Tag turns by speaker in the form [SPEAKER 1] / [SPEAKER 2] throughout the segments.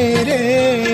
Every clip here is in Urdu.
[SPEAKER 1] میرے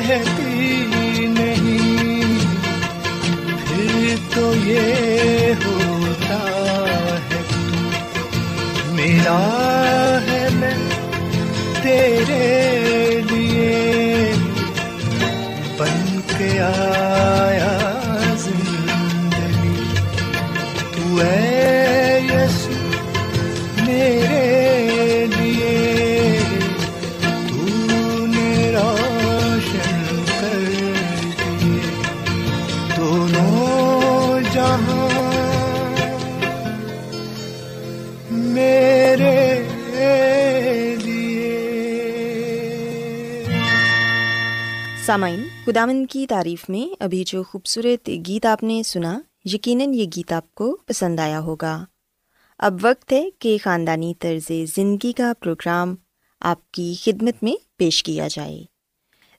[SPEAKER 1] کہتی نہیں۔ پھر تو یہ ہوتا ہے، میرا ہے میں
[SPEAKER 2] تیرے لیے۔ بن کے آ
[SPEAKER 3] سامعین خداون کی تعریف میں ابھی جو خوبصورت گیت آپ نے سنا، یقیناً یہ گیت آپ کو پسند آیا ہوگا۔ اب وقت ہے کہ خاندانی طرز زندگی کا پروگرام آپ کی خدمت میں پیش کیا جائے۔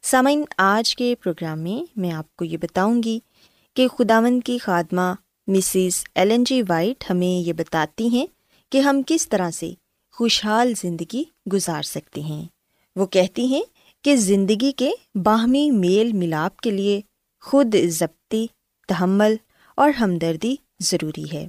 [SPEAKER 3] سامعین، آج کے پروگرام میں میں آپ کو یہ بتاؤں گی کہ خداون کی خادمہ مسز ایلن جی وائٹ ہمیں یہ بتاتی ہیں کہ ہم کس طرح سے خوشحال زندگی گزار سکتے ہیں۔ وہ کہتی ہیں کہ زندگی کے باہمی میل ملاپ کے لیے خود ضبطی، تحمل اور ہمدردی ضروری ہے۔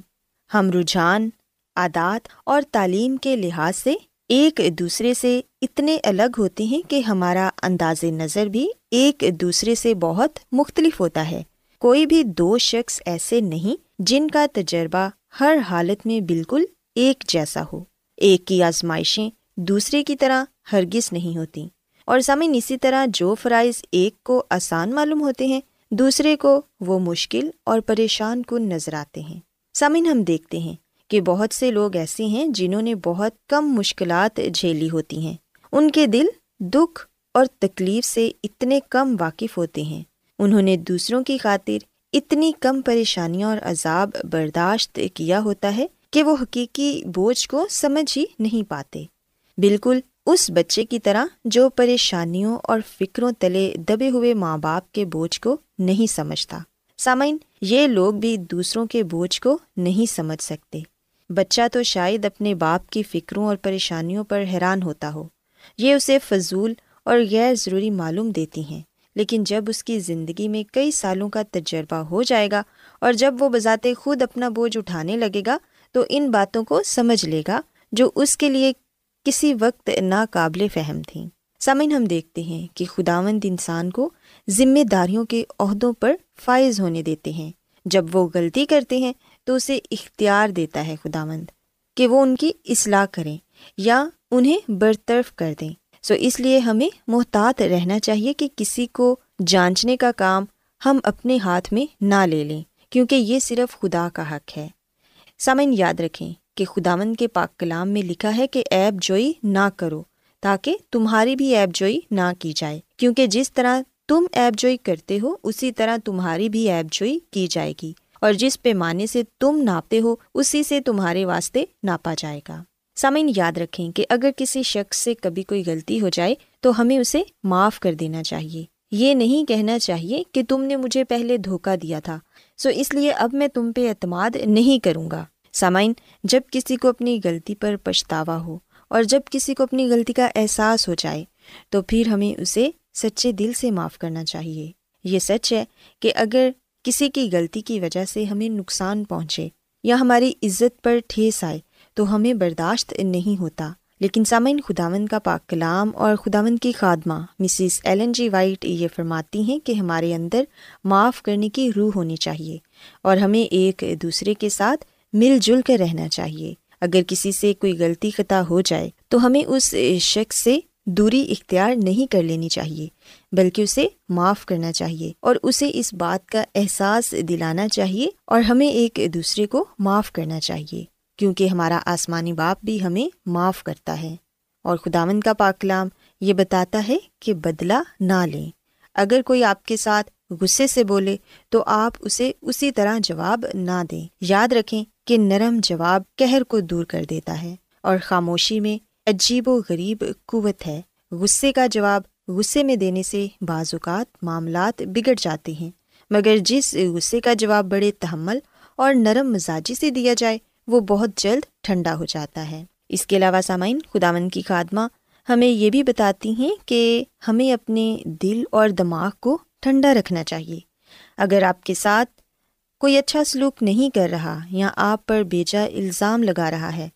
[SPEAKER 3] ہم رجحان، عادات اور تعلیم کے لحاظ سے ایک دوسرے سے اتنے الگ ہوتے ہیں کہ ہمارا انداز نظر بھی ایک دوسرے سے بہت مختلف ہوتا ہے۔ کوئی بھی دو شخص ایسے نہیں جن کا تجربہ ہر حالت میں بالکل ایک جیسا ہو۔ ایک کی آزمائشیں دوسرے کی طرح ہرگز نہیں ہوتی اور سامعین، اسی طرح جو فرائض ایک کو آسان معلوم ہوتے ہیں، دوسرے کو وہ مشکل اور پریشان کن نظر آتے ہیں۔ سامعین، ہم دیکھتے ہیں کہ بہت سے لوگ ایسے ہیں جنہوں نے بہت کم مشکلات جھیلی ہوتی ہیں۔ ان کے دل دکھ اور تکلیف سے اتنے کم واقف ہوتے ہیں۔ انہوں نے دوسروں کی خاطر اتنی کم پریشانیاں اور عذاب برداشت کیا ہوتا ہے کہ وہ حقیقی بوجھ کو سمجھ ہی نہیں پاتے۔ بالکل اس بچے کی طرح جو پریشانیوں اور فکروں تلے دبے ہوئے ماں باپ کے بوجھ کو نہیں سمجھتا۔ سامعین، یہ لوگ بھی دوسروں کے بوجھ کو نہیں سمجھ سکتے۔ بچہ تو شاید اپنے باپ کی فکروں اور پریشانیوں پر حیران ہوتا ہو۔ یہ اسے فضول اور غیر ضروری معلوم دیتی ہیں۔ لیکن جب اس کی زندگی میں کئی سالوں کا تجربہ ہو جائے گا اور جب وہ بذات خود اپنا بوجھ اٹھانے لگے گا، تو ان باتوں کو سمجھ لے گا جو اس کے لیے کسی وقت ناقابل فہم تھیں سمن ہم دیکھتے ہیں کہ خداوند انسان کو ذمہ داریوں کے عہدوں پر فائز ہونے دیتے ہیں۔ جب وہ غلطی کرتے ہیں تو اسے اختیار دیتا ہے خداوند کہ وہ ان کی اصلاح کریں یا انہیں برطرف کر دیں۔ سو اس لیے ہمیں محتاط رہنا چاہیے کہ کسی کو جانچنے کا کام ہم اپنے ہاتھ میں نہ لے لیں، کیونکہ یہ صرف خدا کا حق ہے۔ سمن یاد رکھیں کہ خداون کے پاک کلام میں لکھا ہے کہ ایب جوئی نہ کرو تاکہ تمہاری بھی ایب جوئی نہ کی جائے۔ کیونکہ جس طرح تم ایب جوئی کرتے ہو، اسی طرح تمہاری بھی ایب جوئی کی جائے گی۔ اور جس پیمانے سے تم ناپتے ہو، اسی سے تمہارے واسطے ناپا جائے گا۔ سامعین، یاد رکھیں کہ اگر کسی شخص سے کبھی کوئی غلطی ہو جائے، تو ہمیں اسے معاف کر دینا چاہیے۔ یہ نہیں کہنا چاہیے کہ تم نے مجھے پہلے دھوکہ دیا تھا۔ سو اس لیے اب میں تم پہ اعتماد نہیں کروں گا۔ سامعین، جب کسی کو اپنی غلطی پر پچھتاوا ہو اور جب کسی کو اپنی غلطی کا احساس ہو جائے، تو پھر ہمیں اسے سچے دل سے معاف کرنا چاہیے۔ یہ سچ ہے کہ اگر کسی کی غلطی کی وجہ سے ہمیں نقصان پہنچے یا ہماری عزت پر ٹھیس آئے، تو ہمیں برداشت نہیں ہوتا۔ لیکن سامعین خداون کا پاک کلام اور خداون کی خادمہ مسز ایلن جی وائٹ یہ فرماتی ہیں کہ ہمارے اندر معاف کرنے کی روح ہونی چاہیے اور ہمیں ایک دوسرے کے ساتھ مل جل کر رہنا چاہیے۔ اگر کسی سے کوئی غلطی خطا ہو جائے، تو ہمیں اس شخص سے دوری اختیار نہیں کر لینی چاہیے، بلکہ اسے معاف کرنا چاہیے اور اسے اس بات کا احساس دلانا چاہیے اور ہمیں ایک دوسرے کو معاف کرنا چاہیے، کیونکہ ہمارا آسمانی باپ بھی ہمیں معاف کرتا ہے۔ اور خداون کا پاکلام یہ بتاتا ہے کہ بدلا نہ لیں۔ اگر کوئی آپ کے ساتھ غصے سے بولے، تو آپ اسے اسی طرح جواب نہ دیں۔ یاد رکھیں کہ نرم جواب کہر کو دور کر دیتا ہے اور خاموشی میں عجیب و غریب قوت ہے۔ غصے کا جواب غصے میں دینے سے بعض اوقات معاملات بگڑ جاتے ہیں۔ مگر جس غصے کا جواب بڑے تحمل اور نرم مزاجی سے دیا جائے، وہ بہت جلد ٹھنڈا ہو جاتا ہے۔ اس کے علاوہ سامعین خداون کی خادمہ ہمیں یہ بھی بتاتی ہیں کہ ہمیں اپنے دل اور دماغ کو ٹھنڈا رکھنا چاہیے۔ اگر آپ کے ساتھ کوئی اچھا سلوک نہیں کر رہا یا آپ پر بیجا الزام لگا رہا ہے،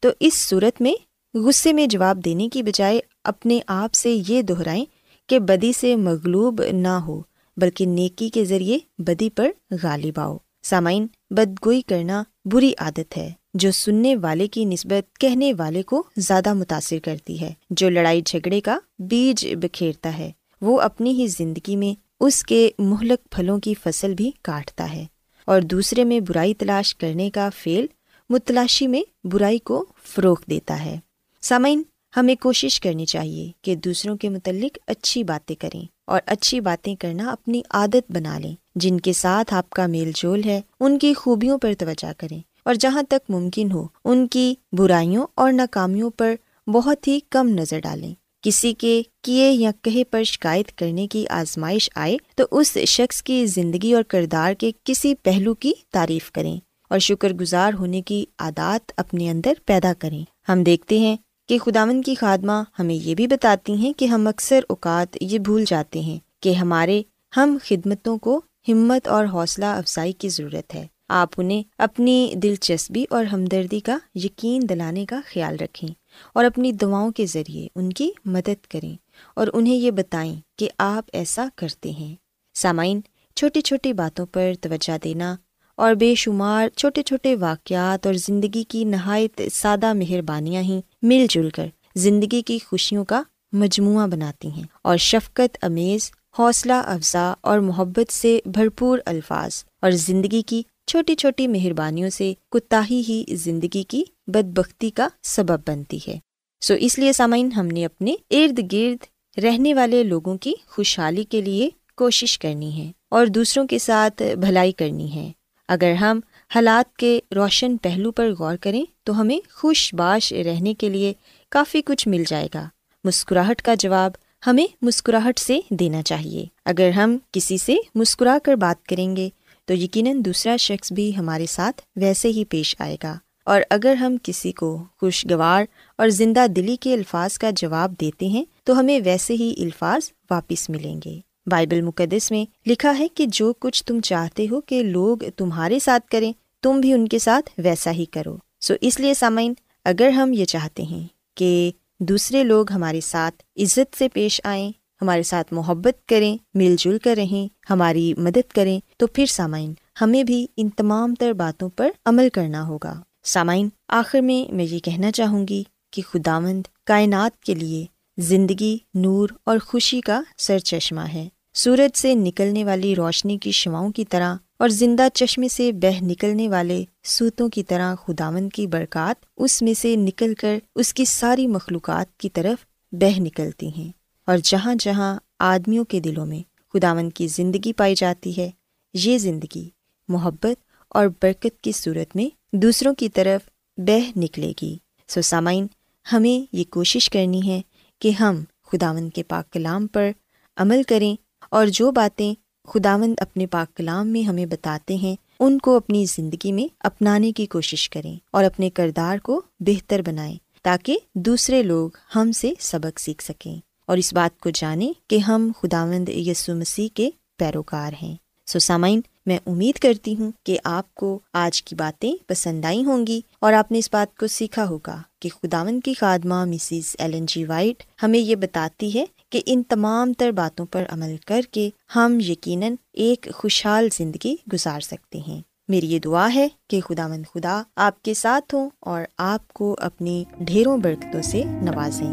[SPEAKER 3] تو اس صورت میں غصے میں جواب دینے کی بجائے اپنے آپ سے یہ دہرائیں کہ بدی سے مغلوب نہ ہو، بلکہ نیکی کے ذریعے بدی پر غالب آؤ۔ سامعین، بدگوئی کرنا بری عادت ہے، جو سننے والے کی نسبت کہنے والے کو زیادہ متاثر کرتی ہے۔ جو لڑائی جھگڑے کا بیج بکھیرتا ہے، وہ اپنی ہی زندگی میں اس کے مہلک پھلوں کی فصل بھی کاٹتا ہے اور دوسرے میں برائی تلاش کرنے کا فعل متلاشی میں برائی کو فروغ دیتا ہے۔ سامعین، ہمیں کوشش کرنی چاہیے کہ دوسروں کے متعلق اچھی باتیں کریں اور اچھی باتیں کرنا اپنی عادت بنا لیں۔ جن کے ساتھ آپ کا میل جول ہے، ان کی خوبیوں پر توجہ کریں اور جہاں تک ممکن ہو، ان کی برائیوں اور ناکامیوں پر بہت ہی کم نظر ڈالیں۔ کسی کے کیے یا کہے پر شکایت کرنے کی آزمائش آئے تو اس شخص کی زندگی اور کردار کے کسی پہلو کی تعریف کریں اور شکر گزار ہونے کی عادات اپنے اندر پیدا کریں۔ ہم دیکھتے ہیں کہ خداون کی خادمہ ہمیں یہ بھی بتاتی ہیں کہ ہم اکثر اوقات یہ بھول جاتے ہیں کہ ہمارے ہم خدمتوں کو ہمت اور حوصلہ افزائی کی ضرورت ہے۔ آپ انہیں اپنی دلچسپی اور ہمدردی کا یقین دلانے کا خیال رکھیں۔ اور اپنی دعاؤں کے ذریعے ان کی مدد کریں اور انہیں یہ بتائیں کہ آپ ایسا کرتے ہیں۔ سامعین، چھوٹی چھوٹی باتوں پر توجہ دینا اور بے شمار چھوٹے چھوٹے واقعات اور زندگی کی نہایت سادہ مہربانیاں ہی مل جل کر زندگی کی خوشیوں کا مجموعہ بناتی ہیں اور شفقت، امیز، حوصلہ، افزا اور محبت سے بھرپور الفاظ اور زندگی کی چھوٹی چھوٹی مہربانیوں سے کتاہی ہی زندگی کی بد بختی کا سبب بنتی ہے۔ سو اس لیے سامعین ہم نے اپنے ارد گرد رہنے والے لوگوں کی خوشحالی کے لیے کوشش کرنی ہے اور دوسروں کے ساتھ بھلائی کرنی ہے۔ اگر ہم حالات کے روشن پہلو پر غور کریں تو ہمیں خوش باش رہنے کے لیے کافی کچھ مل جائے گا۔ مسکراہٹ کا جواب ہمیں مسکراہٹ سے دینا چاہیے۔ اگر ہم کسی سے مسکرا کر بات کریں گے تو یقیناً دوسرا شخص بھی ہمارے ساتھ ویسے ہی پیش آئے گا۔ اور اگر ہم کسی کو خوشگوار اور زندہ دلی کے الفاظ کا جواب دیتے ہیں، تو ہمیں ویسے ہی الفاظ واپس ملیں گے۔ بائبل مقدس میں لکھا ہے کہ جو کچھ تم چاہتے ہو کہ لوگ تمہارے ساتھ کریں، تم بھی ان کے ساتھ ویسا ہی کرو۔ سو اس لیے سامعین، اگر ہم یہ چاہتے ہیں کہ دوسرے لوگ ہمارے ساتھ عزت سے پیش آئیں، ہمارے ساتھ محبت کریں، مل جل کر رہیں، ہماری مدد کریں، تو پھر سامعین، ہمیں بھی ان تمام تر باتوں پر عمل کرنا ہوگا۔ سامعین، آخر میں میں یہ کہنا چاہوں گی کہ خداوند کائنات کے لیے زندگی، نور اور خوشی کا سر چشمہ ہے۔ سورج سے نکلنے والی روشنی کی شواؤں کی طرح اور زندہ چشمے سے بہ نکلنے والے سوتوں کی طرح خداون کی برکات اس میں سے نکل کر اس کی ساری مخلوقات کی طرف بہ نکلتی ہیں۔ اور جہاں جہاں آدمیوں کے دلوں میں خداون کی زندگی پائی جاتی ہے، یہ زندگی محبت اور برکت کی صورت میں دوسروں کی طرف بہ نکلے گی۔ سو سامعین، ہمیں یہ کوشش کرنی ہے کہ ہم خداون کے پاک کلام پر عمل کریں اور جو باتیں خداوند اپنے پاک کلام میں ہمیں بتاتے ہیں، ان کو اپنی زندگی میں اپنانے کی کوشش کریں اور اپنے کردار کو بہتر بنائیں تاکہ دوسرے لوگ ہم سے سبق سیکھ سکیں۔ اور اس بات کو جانیں کہ ہم خداوند یسو مسیح کے پیروکار ہیں۔ سو سامعین میں امید کرتی ہوں کہ آپ کو آج کی باتیں پسند آئی ہوں گی اور آپ نے اس بات کو سیکھا ہوگا کہ خداون کی خادمہ مسز ایلن جی وائٹ ہمیں یہ بتاتی ہے کہ ان تمام تر باتوں پر عمل کر کے ہم یقیناً ایک خوشحال زندگی گزار سکتے ہیں۔ میری یہ دعا ہے کہ خدا مند خدا آپ کے ساتھ ہوں اور آپ کو اپنی ڈھیروں برکتوں سے نوازیں۔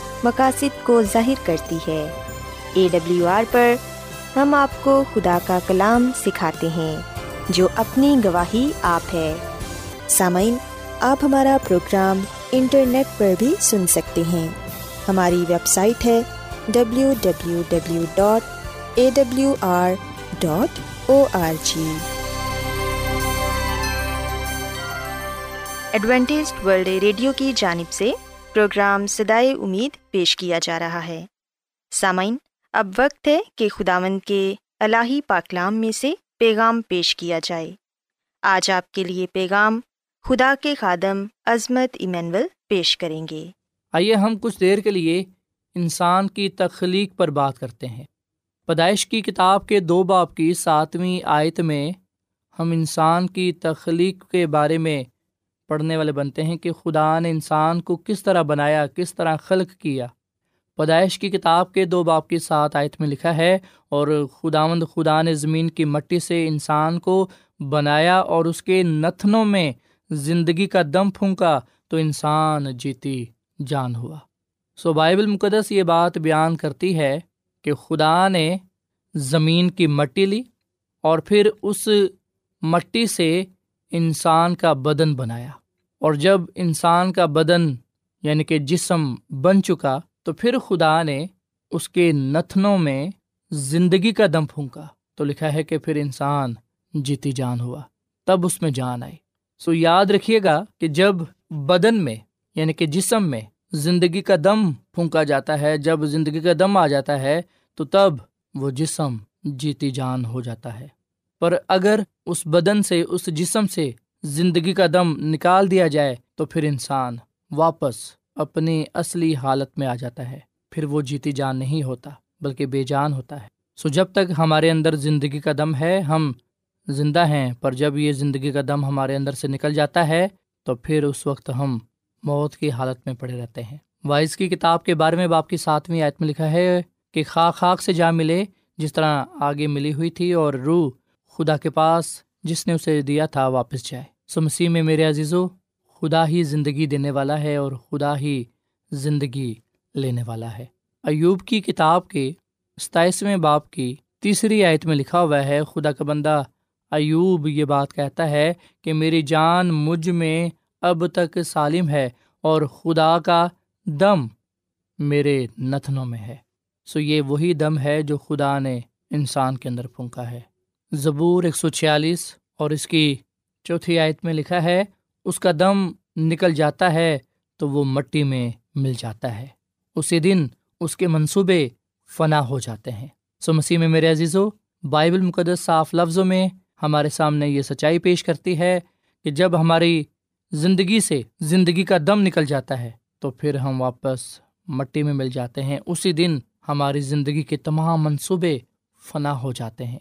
[SPEAKER 3] مقاصد کو ظاہر کرتی ہے۔ اے ڈبلیو آر پر ہم آپ کو خدا کا کلام سکھاتے ہیں، جو اپنی گواہی آپ ہے۔ سامعین، آپ ہمارا پروگرام انٹرنیٹ پر بھی سن سکتے ہیں۔ ہماری ویب سائٹ ہے W W W dot A W R dot O R G Adventist world radio کی جانب سے پروگرام سدائے امید پیش کیا جا رہا ہے۔ سامعین، اب وقت ہے کہ خداوند کے الہی پاکلام میں سے پیغام پیش کیا جائے۔ آج آپ کے لیے پیغام خدا کے خادم عظمت ایمینول پیش کریں گے۔
[SPEAKER 4] آئیے ہم کچھ دیر کے لیے انسان کی تخلیق پر بات کرتے ہیں۔ پیدائش کی کتاب کے دو باپ کی ساتویں آیت میں ہم انسان کی تخلیق کے بارے میں پڑھنے والے بنتے ہیں کہ خدا نے انسان کو کس طرح بنایا، کس طرح خلق کیا۔ پیدائش کی کتاب کے دو باپ کی سات آیت میں لکھا ہے، اور خداوند خدا نے زمین کی مٹی سے انسان کو بنایا اور اس کے نتنوں میں زندگی کا دم پھونکا تو انسان جیتی جان ہوا۔ سو بائبل مقدس یہ بات بیان کرتی ہے کہ خدا نے زمین کی مٹی لی اور پھر اس مٹی سے انسان کا بدن بنایا۔ اور جب انسان کا بدن یعنی کہ جسم بن چکا تو پھر خدا نے اس کے نتنوں میں زندگی کا دم پھونکا۔ تو لکھا ہے کہ پھر انسان جیتی جان ہوا، تب اس میں جان آئی۔ سو یاد رکھیے گا کہ جب بدن میں یعنی کہ جسم میں زندگی کا دم پھونکا جاتا ہے، جب زندگی کا دم آ جاتا ہے تو تب وہ جسم جیتی جان ہو جاتا ہے۔ پر اگر اس بدن سے، اس جسم سے زندگی کا دم نکال دیا جائے تو پھر انسان واپس اپنی اصلی حالت میں آ جاتا ہے۔ پھر وہ جیتی جان نہیں ہوتا، بلکہ بے جان ہوتا ہے۔ سو جب تک ہمارے اندر زندگی کا دم ہے، ہم زندہ ہیں، پر جب یہ زندگی کا دم ہمارے اندر سے نکل جاتا ہے، تو پھر اس وقت ہم موت کی حالت میں پڑے رہتے ہیں۔ وائز کی کتاب کے بارے میں باپ کی ساتویں آیت میں لکھا ہے کہ خاک خاک سے جا ملے، جس طرح آگے ملی ہوئی تھی اور روح خدا کے پاس جس نے اسے دیا تھا واپس جائے۔ سو مسیح میں میرے عزیزو، خدا ہی زندگی دینے والا ہے اور خدا ہی زندگی لینے والا ہے۔ ایوب کی کتاب کے ستائیسویں باپ کی تیسری آیت میں لکھا ہوا ہے، خدا کا بندہ ایوب یہ بات کہتا ہے کہ میری جان مجھ میں اب تک سالم ہے اور خدا کا دم میرے نتنوں میں ہے۔ سو یہ وہی دم ہے جو خدا نے انسان کے اندر پھونکا ہے۔ زبور ایک سو چھیالیس اور اس کی چوتھی آیت میں لکھا ہے، اس کا دم نکل جاتا ہے تو وہ مٹی میں مل جاتا ہے۔ اسی دن اس کے منصوبے فنا ہو جاتے ہیں۔ سو مسیح میں میرے عزیزو، بائبل مقدس صاف لفظوں میں ہمارے سامنے یہ سچائی پیش کرتی ہے کہ جب ہماری زندگی سے زندگی کا دم نکل جاتا ہے تو پھر ہم واپس مٹی میں مل جاتے ہیں۔ اسی دن ہماری زندگی کے تمام منصوبے فنا ہو جاتے ہیں۔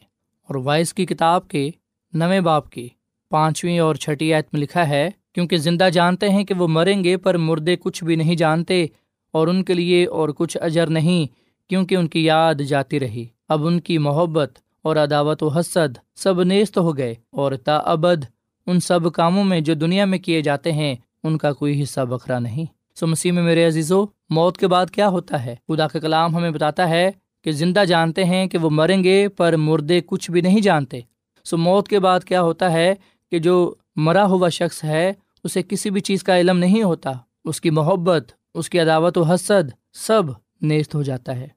[SPEAKER 4] اور وائس کی کتاب کے نویں باپ کی پانچویں اور چھٹی آیت میں لکھا ہے، کیونکہ زندہ جانتے ہیں کہ وہ مریں گے پر مردے کچھ بھی نہیں جانتے اور ان کے لیے اور کچھ اجر نہیں، کیونکہ ان کی یاد جاتی رہی۔ اب ان کی محبت اور عداوت و حسد سب نیست ہو گئے اور تا ابد ان سب کاموں میں جو دنیا میں کیے جاتے ہیں، ان کا کوئی حصہ بکھرا نہیں۔ سو مسیح میں میرے عزیزو، موت کے بعد کیا ہوتا ہے؟ خدا کا کلام ہمیں بتاتا ہے کہ زندہ جانتے ہیں کہ وہ مریں گے پر مردے کچھ بھی نہیں جانتے۔ سو موت کے بعد کیا ہوتا ہے کہ جو مرا ہوا شخص ہے، اسے کسی بھی چیز کا علم نہیں ہوتا۔ اس کی محبت، اس کی عداوت و حسد سب نیست ہو جاتا ہے۔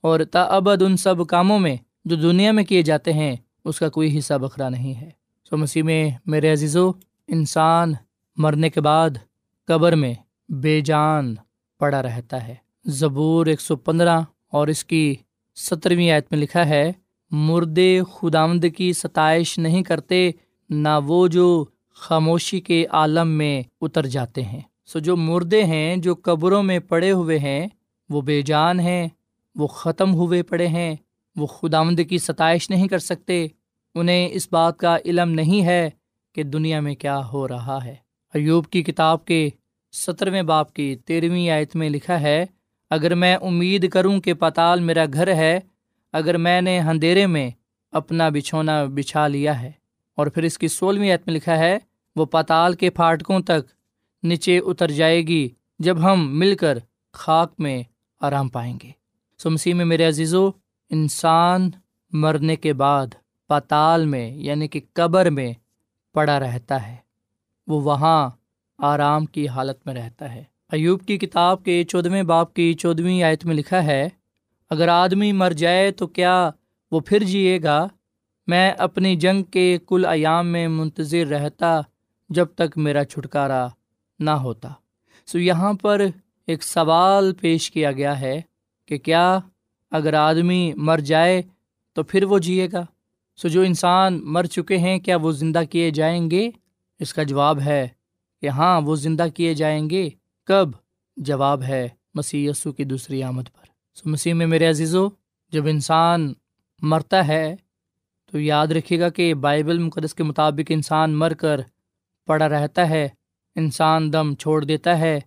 [SPEAKER 4] اور تا ابد ان سب کاموں میں جو دنیا میں کیے جاتے ہیں، اس کا کوئی حصہ بکھرا نہیں ہے۔ سو مسیح میں، میرے عزیزو، انسان مرنے کے بعد قبر میں بے جان پڑا رہتا ہے۔ زبور ایک سو پندرہ اور اس کی سترویں آیت میں لکھا ہے، مردے خدامد کی ستائش نہیں کرتے، نہ وہ جو خاموشی کے عالم میں اتر جاتے ہیں۔ سو جو مردے ہیں، جو قبروں میں پڑے ہوئے ہیں، وہ بے جان ہیں، وہ ختم ہوئے پڑے ہیں، وہ خدامد کی ستائش نہیں کر سکتے۔ انہیں اس بات کا علم نہیں ہے کہ دنیا میں کیا ہو رہا ہے۔ ایوب کی کتاب کے سترویں باپ کی تیرہویں آیت میں لکھا ہے اگر میں امید کروں کہ پتال میرا گھر ہے، اگر میں نے اندھیرے میں اپنا بچھونا بچھا لیا ہے۔ اور پھر اس کی سولہویں عت میں لکھا ہے، وہ پتال کے پھاٹکوں تک نیچے اتر جائے گی جب ہم مل کر خاک میں آرام پائیں گے۔ سو مسیح میں میرے عزیزو، انسان مرنے کے بعد پاتال میں یعنی کہ قبر میں پڑا رہتا ہے۔ وہ وہاں آرام کی حالت میں رہتا ہے۔ ایوب کی کتاب کے چودھویں باپ کی چودھویں آیت میں لکھا ہے، اگر آدمی مر جائے تو کیا وہ پھر جیے گا؟ میں اپنی جنگ کے کل ایام میں منتظر رہتا جب تک میرا چھٹکارا نہ ہوتا۔ سو یہاں پر ایک سوال پیش کیا گیا ہے کہ کیا اگر آدمی مر جائے تو پھر وہ جیے گا؟ سو جو انسان مر چکے ہیں، کیا وہ زندہ کیے جائیں گے؟ اس کا جواب ہے کہ ہاں وہ زندہ کیے جائیں گے۔ کب جواب ہے مسی کی دوسری آمد پر۔ سو مسیح میں میرے عزیزو، جب انسان مرتا ہے، تو یاد رکھے گا کہ بائبل مقدس کے مطابق انسان مر کر پڑا رہتا ہے، انسان دم چھوڑ دیتا ہے،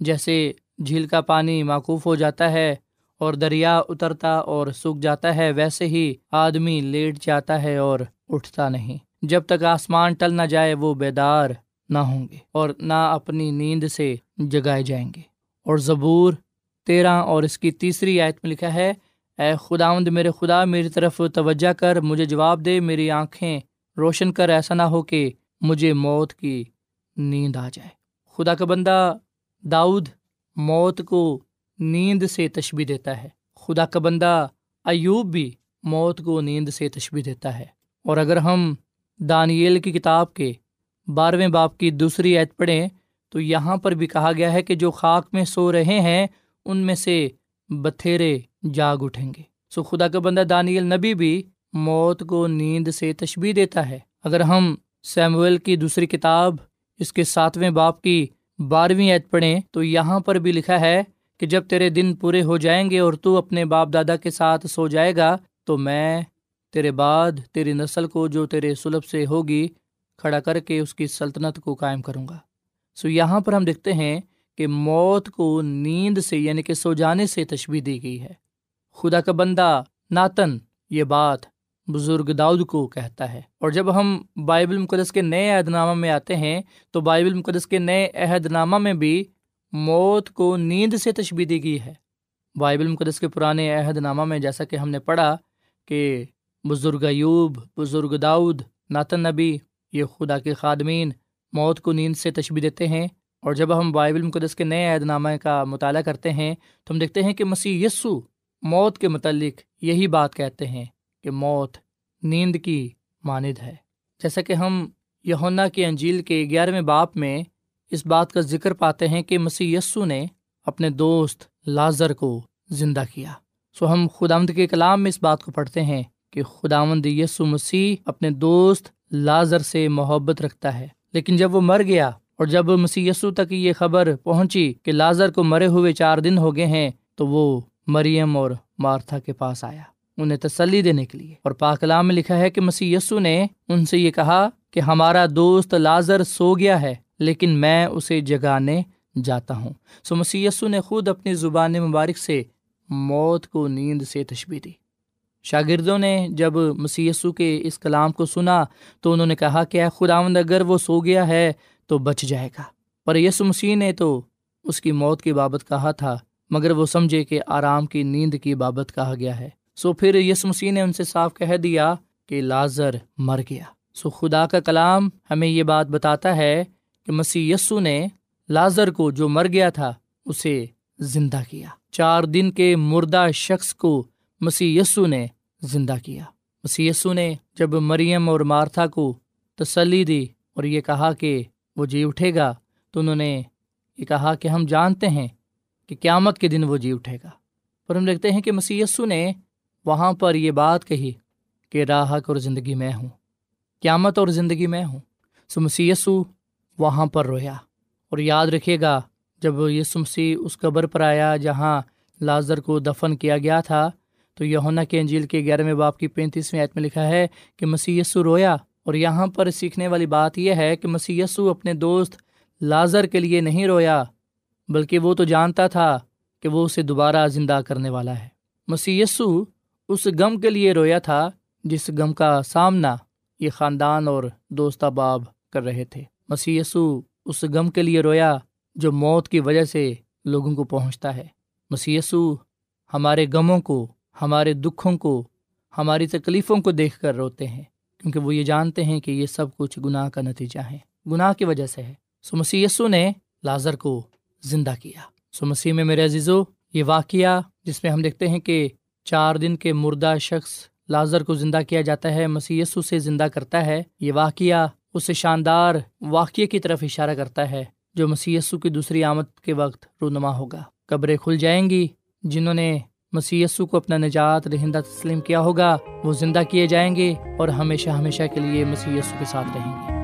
[SPEAKER 4] جیسے جھیل کا پانی معقوف ہو جاتا ہے اور دریا اترتا اور سوکھ جاتا ہے، ویسے ہی آدمی لیٹ جاتا ہے اور اٹھتا نہیں۔ جب تک آسمان ٹل نہ جائے، وہ بیدار نہ ہوں گے اور نہ اپنی نیند سے جگائے جائیں گے۔ اور زبور تیرہ اور اس کی تیسری آیت میں لکھا ہے، اے خداوند میرے خدا، میری طرف توجہ کر، مجھے جواب دے، میری آنکھیں روشن کر، ایسا نہ ہو کہ مجھے موت کی نیند آ جائے۔ خدا کا بندہ داؤد موت کو نیند سے تشبی دیتا ہے۔ خدا کا بندہ ایوب بھی موت کو نیند سے تشبی دیتا ہے۔ اور اگر ہم دانیل کی کتاب کے بارہویں باپ کی دوسری عید پڑھیں تو یہاں پر بھی کہا گیا ہے کہ جو خاک میں سو رہے ہیں، ان میں سے بتھیرے جاگ اٹھیں گے۔ سو خدا کا بندہ دانیل نبی بھی موت کو نیند سے تشبی دیتا ہے۔ اگر ہم سیمویل کی دوسری کتاب، اس کے ساتویں باپ کی بارہویں عید پڑھیں تو یہاں پر بھی لکھا ہے کہ جب تیرے دن پورے ہو جائیں گے اور تو اپنے باپ دادا کے ساتھ سو جائے گا، تو میں تیرے بعد تیری نسل کو جو تیرے سلب سے ہوگی کھڑا کر کے اس کی سلطنت کو قائم کروں گا۔ سو یہاں پر ہم دیکھتے ہیں کہ موت کو نیند سے یعنی کہ سو جانے سے تشبیح دی گئی ہے۔ خدا کا بندہ ناتن یہ بات بزرگ داؤد کو کہتا ہے۔ اور جب ہم بائبل مقدس کے نئے عہد نامہ میں آتے ہیں، تو بائبل مقدس کے نئے عہد نامہ میں بھی موت کو نیند سے تشبیح دی گئی ہے۔ بائبل مقدس کے پرانے عہد نامہ میں جیسا کہ ہم نے پڑھا کہ بزرگ ایوب، بزرگ داؤد، ناتن نبی یہ خدا کے خادمین موت کو نیند سے تشبیح دیتے ہیں اور جب ہم بائبل مقدس کے نئے عہد نامہ کا مطالعہ کرتے ہیں تو ہم دیکھتے ہیں کہ مسیح یسو موت کے متعلق یہی بات کہتے ہیں کہ موت نیند کی ماند ہے۔ جیسا کہ ہم یونا کی انجیل کے گیارہویں باپ میں اس بات کا ذکر پاتے ہیں کہ مسیح یسو نے اپنے دوست لازر کو زندہ کیا۔ سو ہم خدامد کے کلام میں اس بات کو پڑھتے ہیں کہ خداوند یسو مسیح اپنے دوست لازر سے محبت رکھتا ہے۔ لیکن جب وہ مر گیا اور جب مسیح یسو تک یہ خبر پہنچی کہ لازر کو مرے ہوئے چار دن ہو گئے ہیں، تو وہ مریم اور مارتھا کے پاس آیا۔ انہیں تسلی دینے کے لیے۔ اور پاکلام میں لکھا ہے کہ مسیح یسو نے ان سے یہ کہا کہ ہمارا دوست لازر سو گیا ہے، لیکن میں اسے جگانے جاتا ہوں۔ سو مسی نے خود اپنی زبان مبارک سے موت کو نیند سے تشبی دی۔ شاگردوں نے جب مسی کے اس کلام کو سنا تو انہوں نے کہا کہ خداوند، اگر وہ سو گیا ہے تو بچ جائے گا۔ پر یسو مسیح نے تو اس کی موت کی بابت کہا تھا، مگر وہ سمجھے کہ آرام کی نیند کی بابت کہا گیا ہے۔ سو پھر یس مسیح نے ان سے صاف کہہ دیا کہ لازر مر گیا۔ سو خدا کا کلام ہمیں یہ بات بتاتا ہے کہ مسیح یسو نے لازر کو جو مر گیا تھا، اسے زندہ کیا۔ چار دن کے مردہ شخص کو مسیح یسو نے زندہ کیا۔ مسیح یسو نے جب مریم اور مارتھا کو تسلی دی اور یہ کہا کہ وہ جی اٹھے گا، تو انہوں نے یہ کہا کہ ہم جانتے ہیں کہ قیامت کے دن وہ جی اٹھے گا۔ پر ہم دیکھتے ہیں کہ مسی نے وہاں پر یہ بات کہی کہ راہک اور زندگی میں ہوں، قیامت اور زندگی میں ہوں۔ سو مسیسو وہاں پر رویا اور یاد رکھے گا، جب یسو مسیح اس قبر پر آیا جہاں لازر کو دفن کیا گیا تھا تو یونا کے انجیل کے گیارہویں باپ کی پینتیسویں عید میں لکھا ہے کہ مسی رویا اور یہاں پر سیکھنے والی بات یہ ہے کہ مسی اپنے دوست لازر کے لیے نہیں رویا، بلکہ وہ تو جانتا تھا کہ وہ اسے دوبارہ زندہ کرنے والا ہے۔ مسی اس غم کے لیے رویا تھا جس غم کا سامنا یہ خاندان اور دوست احباب کر رہے تھے۔ مسی اس غم کے لیے رویا جو موت کی وجہ سے لوگوں کو پہنچتا ہے۔ مسی ہمارے غموں کو ہمارے دکھوں کو، ہماری تکلیفوں کو دیکھ کر روتے ہیں، کیونکہ وہ یہ جانتے ہیں کہ یہ سب کچھ گناہ کا نتیجہ ہے۔ گناہ کی وجہ سے ہے۔ سو مسی نے لازر کو زندہ کیا۔ سو مسیح میں میرے عزیزو، یہ واقعہ جس میں ہم دیکھتے ہیں کہ چار دن کے مردہ شخص لازر کو زندہ کیا جاتا ہے مسی سے زندہ کرتا ہے۔ یہ واقعہ اس شاندار واقعے کی طرف اشارہ کرتا ہے، جو مسی کی دوسری آمد کے وقت رونما ہوگا۔ قبریں کھل جائیں گی، جنہوں نے مسی کو اپنا نجات رہندہ تسلیم کیا ہوگا، وہ زندہ کیے جائیں گے اور ہمیشہ ہمیشہ کے لیے مسی کے ساتھ رہیں گے۔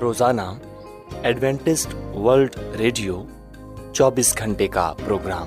[SPEAKER 5] روزانہ ایڈوینٹسٹ ورلڈ ریڈیو چوبیس گھنٹے کا پروگرام۔